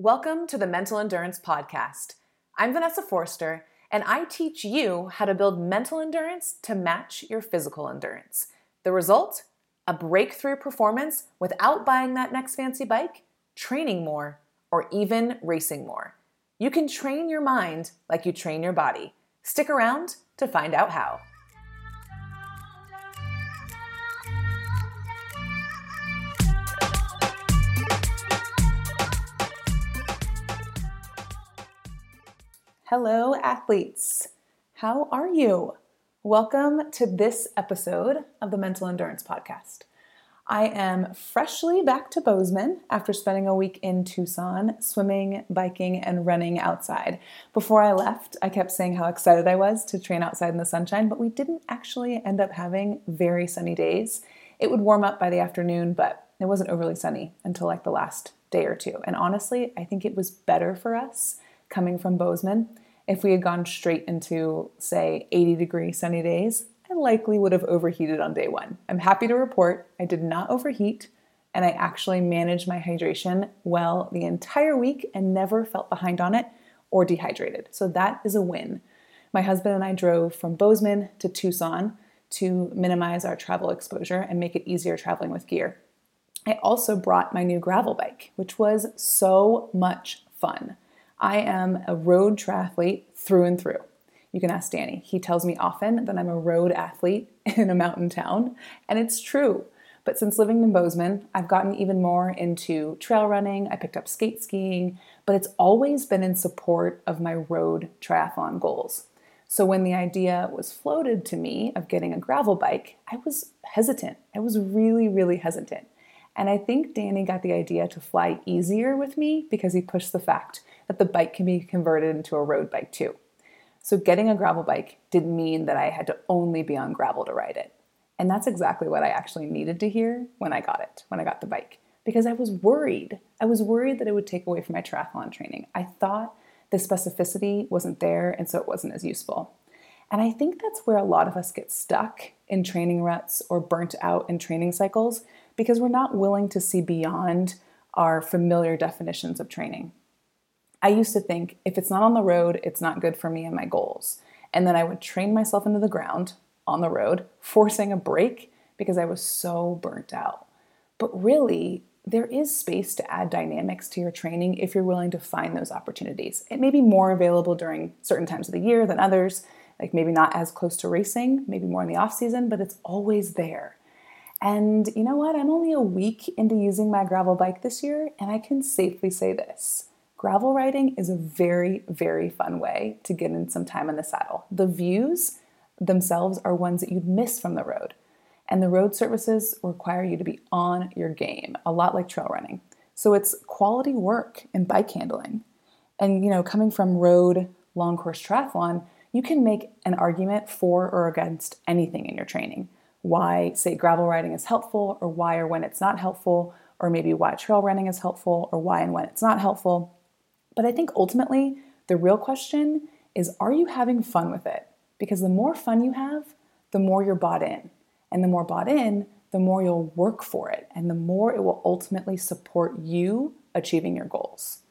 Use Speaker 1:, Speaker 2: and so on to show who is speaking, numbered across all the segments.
Speaker 1: Welcome to the Mental Endurance Podcast. I'm Vanessa Foerster, and I teach you how to build mental endurance to match your physical endurance. The result? A breakthrough performance without buying that next fancy bike, training more, or even racing more. You can train your mind like you train your body. Stick around to find out how. Hello, athletes. How are you? Welcome to this episode of the Mental Endurance Podcast. I am freshly back to Bozeman after spending a week in Tucson swimming, biking, and running outside. Before I left, I kept saying how excited I was to train outside in the sunshine, but we didn't actually end up having very sunny days. It would warm up by the afternoon, but it wasn't overly sunny until like the last day or two. And honestly, I think it was better for us coming from Bozeman. If we had gone straight into, say, 80 degree sunny days, I likely would have overheated on day one. I'm happy to report I did not overheat and I actually managed my hydration well the entire week and never felt behind on it or dehydrated. So that is a win. My husband and I drove from Bozeman to Tucson to minimize our travel exposure and make it easier traveling with gear. I also brought my new gravel bike, which was so much fun. I am a road triathlete through and through. You can ask Danny. He tells me often that I'm a road athlete in a mountain town, and it's true. But since living in Bozeman, I've gotten even more into trail running. I picked up skate skiing, but it's always been in support of my road triathlon goals. So when the idea was floated to me of getting a gravel bike, I was hesitant. I was really, really hesitant. And I think Danny got the idea to fly easier with me because he pushed the fact that the bike can be converted into a road bike too. So getting a gravel bike didn't mean that I had to only be on gravel to ride it. And that's exactly what I actually needed to hear when I got it, when I got the bike, because I was worried. I was worried that it would take away from my triathlon training. I thought the specificity wasn't there, and so it wasn't as useful. And I think that's where a lot of us get stuck in training ruts or burnt out in training cycles because we're not willing to see beyond our familiar definitions of training. I used to think if it's not on the road, it's not good for me and my goals. And then I would train myself into the ground on the road, forcing a break because I was so burnt out. But really, there is space to add dynamics to your training if you're willing to find those opportunities. It may be more available during certain times of the year than others, like maybe not as close to racing, maybe more in the off season, but it's always there. And you know what? I'm only a week into using my gravel bike this year, and I can safely say this gravel riding is a very, very fun way to get in some time in the saddle. The views themselves are ones that you'd miss from the road. And the road surfaces require you to be on your game, a lot like trail running. So it's quality work in bike handling. And you know, coming from road long course triathlon, you can make an argument for or against anything in your training. Why, say, gravel riding is helpful, or why or when it's not helpful, or maybe why trail running is helpful, or why and when it's not helpful. But I think ultimately, the real question is are you having fun with it? Because the more fun you have, the more you're bought in. And the more bought in, the more you'll work for it, and the more it will ultimately support you achieving your goals.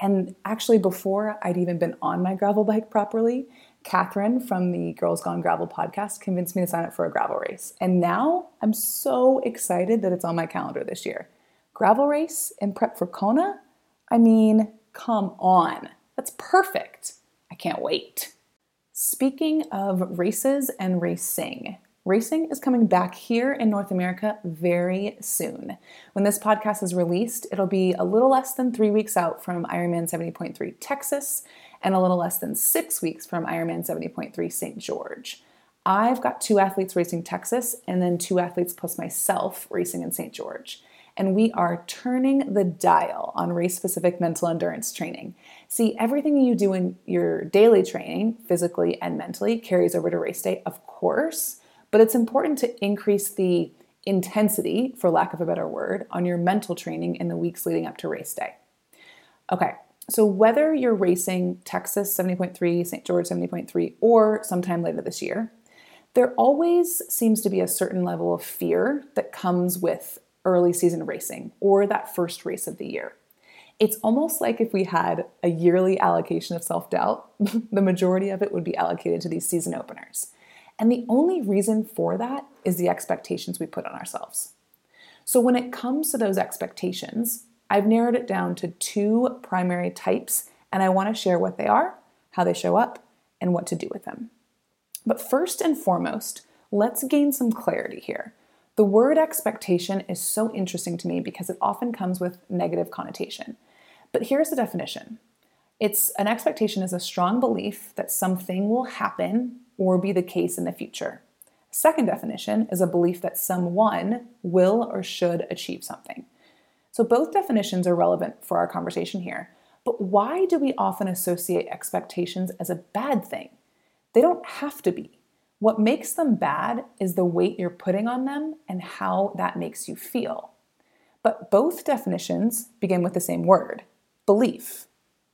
Speaker 1: And actually, before I'd even been on my gravel bike properly, Catherine from the Girls Gone Gravel podcast convinced me to sign up for a gravel race. And now I'm so excited that it's on my calendar this year. Gravel race and prep for Kona? I mean, Come on, that's perfect. I can't wait. Speaking of races and racing, racing is coming back here in North America very soon. When this podcast is released, it'll be a little less than three weeks out from Ironman 70.3 Texas and a little less than six weeks from Ironman 70.3 St. George. I've got two athletes racing Texas and then two athletes plus myself racing in St. George and we are turning the dial on race specific mental endurance training. See, everything you do in your daily training, physically and mentally, carries over to race day, of course, but it's important to increase the intensity, for lack of a better word, on your mental training in the weeks leading up to race day. Okay, so whether you're racing Texas 70.3, St. George 70.3, or sometime later this year, there always seems to be a certain level of fear that comes with early season racing or that first race of the year. It's almost like if we had a yearly allocation of self doubt, the majority of it would be allocated to these season openers. And the only reason for that is the expectations we put on ourselves. So when it comes to those expectations, I've narrowed it down to two primary types, and I want to share what they are, how they show up, and what to do with them. But first and foremost, let's gain some clarity here. The word expectation is so interesting to me because it often comes with negative connotation. But here's the definition it's an expectation is a strong belief that something will happen or be the case in the future. Second definition is a belief that someone will or should achieve something. So both definitions are relevant for our conversation here. But why do we often associate expectations as a bad thing? They don't have to be. What makes them bad is the weight you're putting on them and how that makes you feel. But both definitions begin with the same word belief.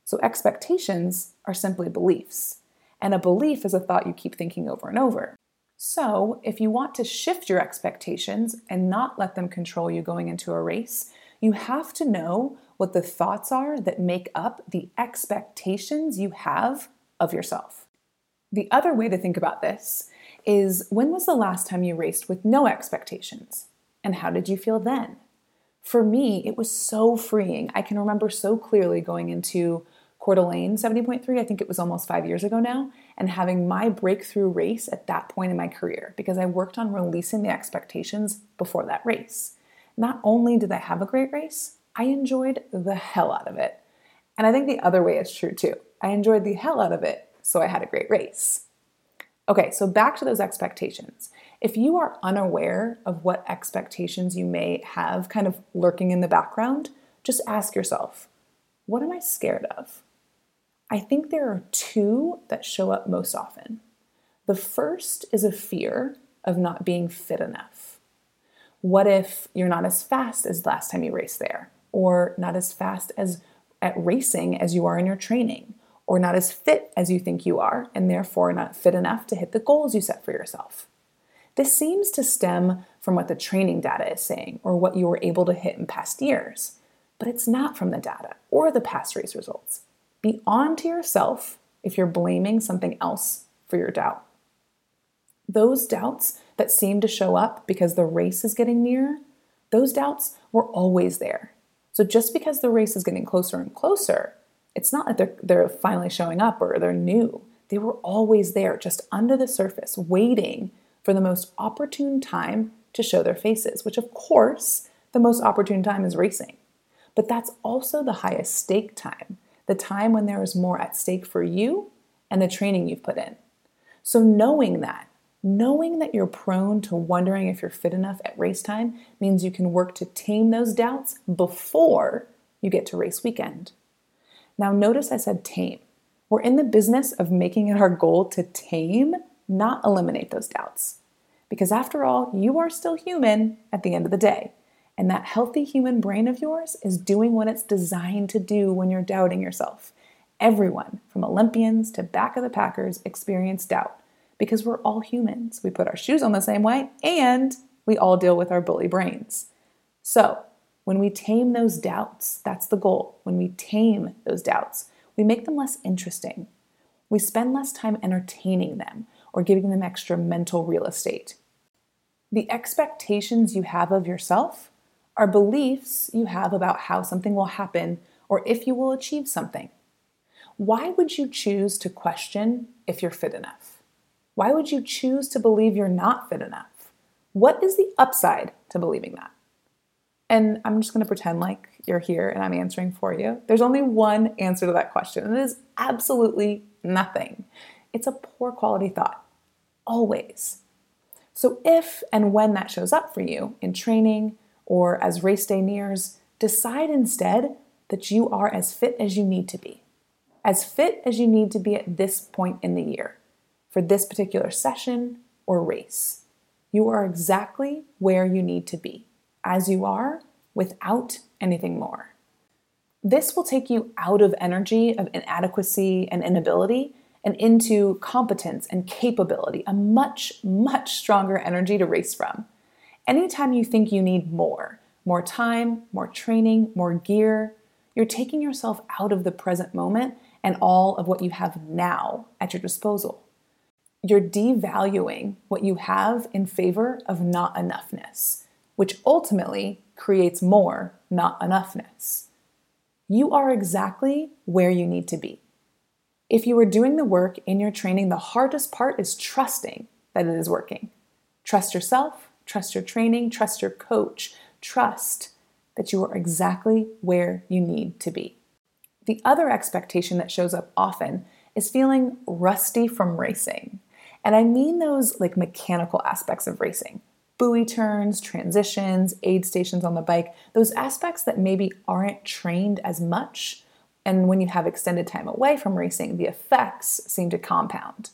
Speaker 1: So expectations are simply beliefs, and a belief is a thought you keep thinking over and over. So, if you want to shift your expectations and not let them control you going into a race, you have to know what the thoughts are that make up the expectations you have of yourself. The other way to think about this is when was the last time you raced with no expectations? And how did you feel then? For me, it was so freeing. I can remember so clearly going into Coeur d'Alene 70.3, I think it was almost five years ago now, and having my breakthrough race at that point in my career because I worked on releasing the expectations before that race. Not only did I have a great race, I enjoyed the hell out of it. And I think the other way is true too. I enjoyed the hell out of it, so I had a great race. Okay, so back to those expectations. If you are unaware of what expectations you may have kind of lurking in the background, just ask yourself, what am I scared of? I think there are two that show up most often. The first is a fear of not being fit enough. What if you're not as fast as last time you raced there, or not as fast as at racing as you are in your training, or not as fit as you think you are, and therefore not fit enough to hit the goals you set for yourself? This seems to stem from what the training data is saying or what you were able to hit in past years, but it's not from the data or the past race results. Be on to yourself if you're blaming something else for your doubt. Those doubts that seem to show up because the race is getting near, those doubts were always there. So just because the race is getting closer and closer, it's not that they're, they're finally showing up or they're new. They were always there, just under the surface, waiting for the most opportune time to show their faces, which, of course, the most opportune time is racing. But that's also the highest stake time the time when there is more at stake for you and the training you've put in. So, knowing that, knowing that you're prone to wondering if you're fit enough at race time means you can work to tame those doubts before you get to race weekend. Now, notice I said tame. We're in the business of making it our goal to tame, not eliminate those doubts. Because after all, you are still human at the end of the day. And that healthy human brain of yours is doing what it's designed to do when you're doubting yourself. Everyone, from Olympians to back of the Packers, experience doubt because we're all humans. We put our shoes on the same way and we all deal with our bully brains. So, when we tame those doubts, that's the goal. When we tame those doubts, we make them less interesting. We spend less time entertaining them or giving them extra mental real estate. The expectations you have of yourself are beliefs you have about how something will happen or if you will achieve something. Why would you choose to question if you're fit enough? Why would you choose to believe you're not fit enough? What is the upside to believing that? And I'm just going to pretend like you're here and I'm answering for you. There's only one answer to that question, and it is absolutely nothing. It's a poor quality thought, always. So, if and when that shows up for you in training, or as race day nears, decide instead that you are as fit as you need to be. As fit as you need to be at this point in the year for this particular session or race. You are exactly where you need to be, as you are, without anything more. This will take you out of energy of inadequacy and inability and into competence and capability, a much, much stronger energy to race from. Anytime you think you need more, more time, more training, more gear, you're taking yourself out of the present moment and all of what you have now at your disposal. You're devaluing what you have in favor of not enoughness, which ultimately creates more not enoughness. You are exactly where you need to be. If you are doing the work in your training, the hardest part is trusting that it is working. Trust yourself, trust your training, trust your coach, trust that you are exactly where you need to be. The other expectation that shows up often is feeling rusty from racing. And I mean those like mechanical aspects of racing buoy turns, transitions, aid stations on the bike, those aspects that maybe aren't trained as much. And when you have extended time away from racing, the effects seem to compound.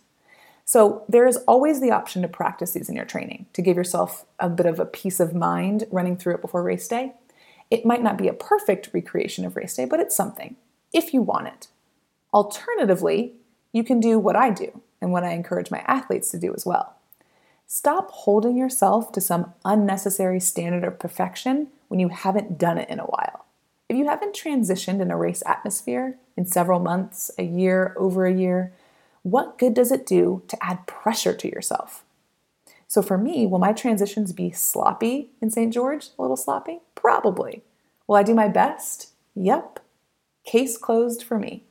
Speaker 1: So there is always the option to practice these in your training to give yourself a bit of a peace of mind running through it before race day. It might not be a perfect recreation of race day, but it's something if you want it. Alternatively, you can do what I do and what I encourage my athletes to do as well. Stop holding yourself to some unnecessary standard of perfection when you haven't done it in a while. If you haven't transitioned in a race atmosphere in several months, a year, over a year, what good does it do to add pressure to yourself? So for me, will my transitions be sloppy in St. George? A little sloppy? Probably. Will I do my best? Yep. Case closed for me.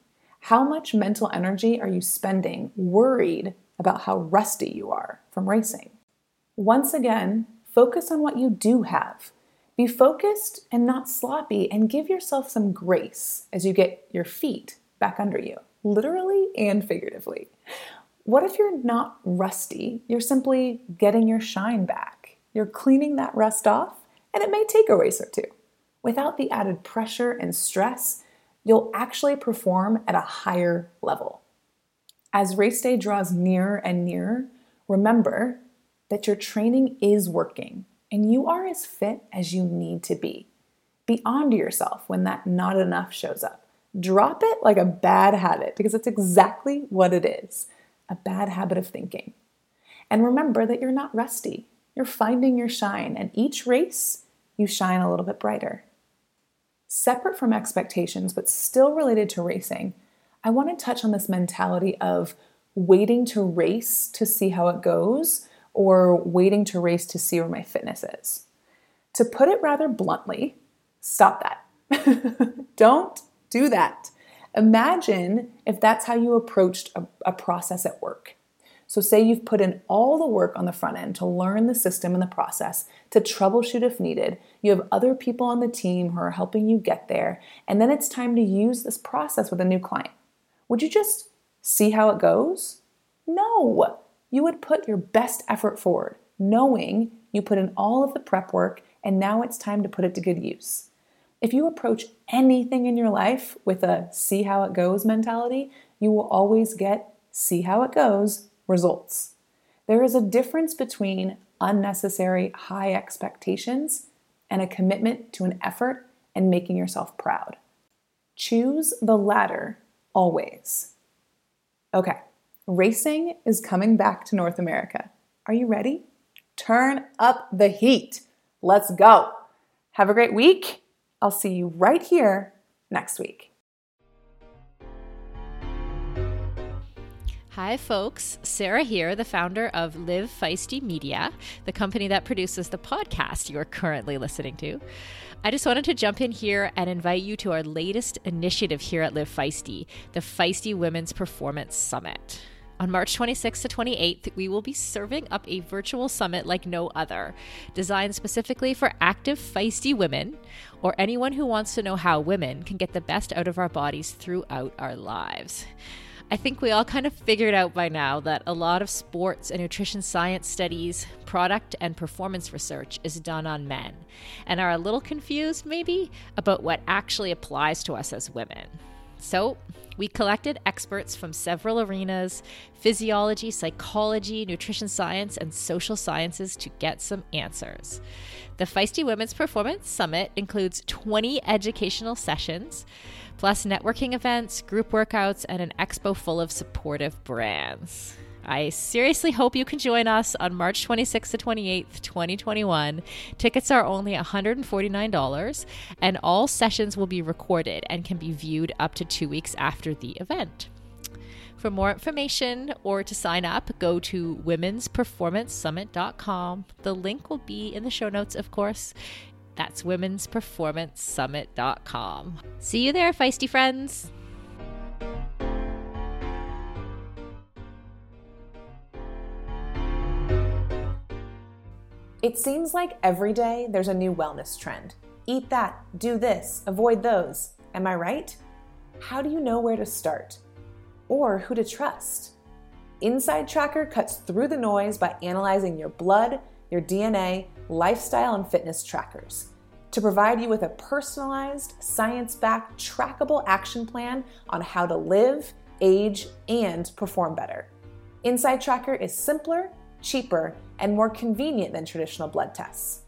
Speaker 1: How much mental energy are you spending worried about how rusty you are from racing? Once again, focus on what you do have. Be focused and not sloppy, and give yourself some grace as you get your feet back under you, literally and figuratively. What if you're not rusty? You're simply getting your shine back. You're cleaning that rust off, and it may take a race or two. Without the added pressure and stress, you'll actually perform at a higher level. As race day draws nearer and nearer, remember that your training is working and you are as fit as you need to be. Be on to yourself when that not enough shows up. Drop it like a bad habit because it's exactly what it is a bad habit of thinking. And remember that you're not rusty. You're finding your shine, and each race, you shine a little bit brighter. Separate from expectations, but still related to racing, I want to touch on this mentality of waiting to race to see how it goes or waiting to race to see where my fitness is. To put it rather bluntly, stop that. Don't do that. Imagine if that's how you approached a, a, process at work. So, say you've put in all the work on the front end to learn the system and the process, to troubleshoot if needed. You have other people on the team who are helping you get there, and then it's time to use this process with a new client. Would you just see how it goes? No, you would put your best effort forward, knowing you put in all of the prep work and now it's time to put it to good use. If you approach anything in your life with a see how it goes mentality, you will always get see how it goes results. There is a difference between unnecessary high expectations and a commitment to an effort and making yourself proud. Choose the latter always. Okay, racing is coming back to North America. Are you ready? Turn up the heat. Let's go. Have a great week I'll see you right here next week.
Speaker 2: Hi, folks. Sarah here, the founder of Live Feisty Media, the company that produces the podcast you are currently listening to. I just wanted to jump in here and invite you to our latest initiative here at Live Feisty, the Feisty Women's Performance Summit. On March 26th to 28th, we will be serving up a virtual summit like no other, designed specifically for active, feisty women or anyone who wants to know how women can get the best out of our bodies throughout our lives. I think we all kind of figured out by now that a lot of sports and nutrition science studies, product and performance research is done on men, and are a little confused, maybe, about what actually applies to us as women. So, we collected experts from several arenas physiology, psychology, nutrition science, and social sciences to get some answers. The Feisty Women's Performance Summit includes 20 educational sessions, plus networking events, group workouts, and an expo full of supportive brands. I seriously hope you can join us on March 26th to 28th, 2021. Tickets are only $149, and all sessions will be recorded and can be viewed up to two weeks after the event. For more information or to sign up, go to womensperformancesummit.com. The link will be in the show notes, of course. That's womensperformancesummit.com. See you there, feisty friends.
Speaker 1: It seems like every day there's a new wellness trend. Eat that, do this, avoid those. Am I right? How do you know where to start? Or who to trust? Inside Tracker cuts through the noise by analyzing your blood, your DNA, lifestyle, and fitness trackers to provide you with a personalized, science backed, trackable action plan on how to live, age, and perform better. Inside Tracker is simpler, cheaper, and more convenient than traditional blood tests.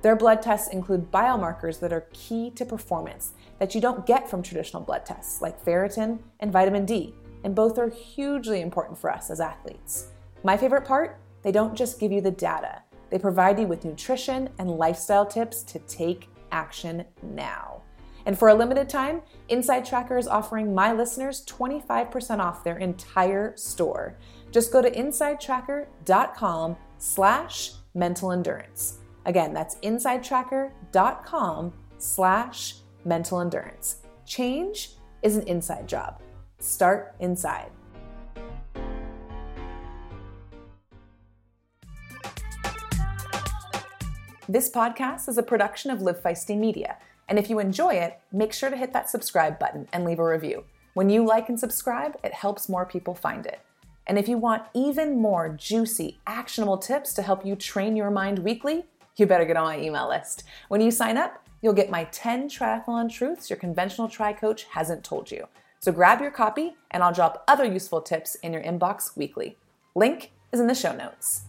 Speaker 1: Their blood tests include biomarkers that are key to performance that you don't get from traditional blood tests, like ferritin and vitamin D, and both are hugely important for us as athletes. My favorite part they don't just give you the data, they provide you with nutrition and lifestyle tips to take action now. And for a limited time, Inside Tracker is offering my listeners 25% off their entire store. Just go to insidetracker.com slash mental endurance. Again, that's insidetracker.com slash mental endurance. Change is an inside job. Start inside. This podcast is a production of Live Feisty Media, and if you enjoy it, make sure to hit that subscribe button and leave a review. When you like and subscribe, it helps more people find it. And if you want even more juicy, actionable tips to help you train your mind weekly, you better get on my email list. When you sign up, you'll get my 10 triathlon truths your conventional tri coach hasn't told you. So grab your copy, and I'll drop other useful tips in your inbox weekly. Link is in the show notes.